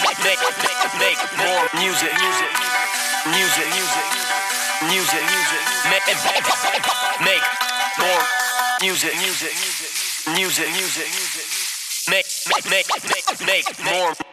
Make, make, make, more music. Music. Music. Music. Music. Music. Make, make more music. Music. Music. Music. Make, make, make, make, make more.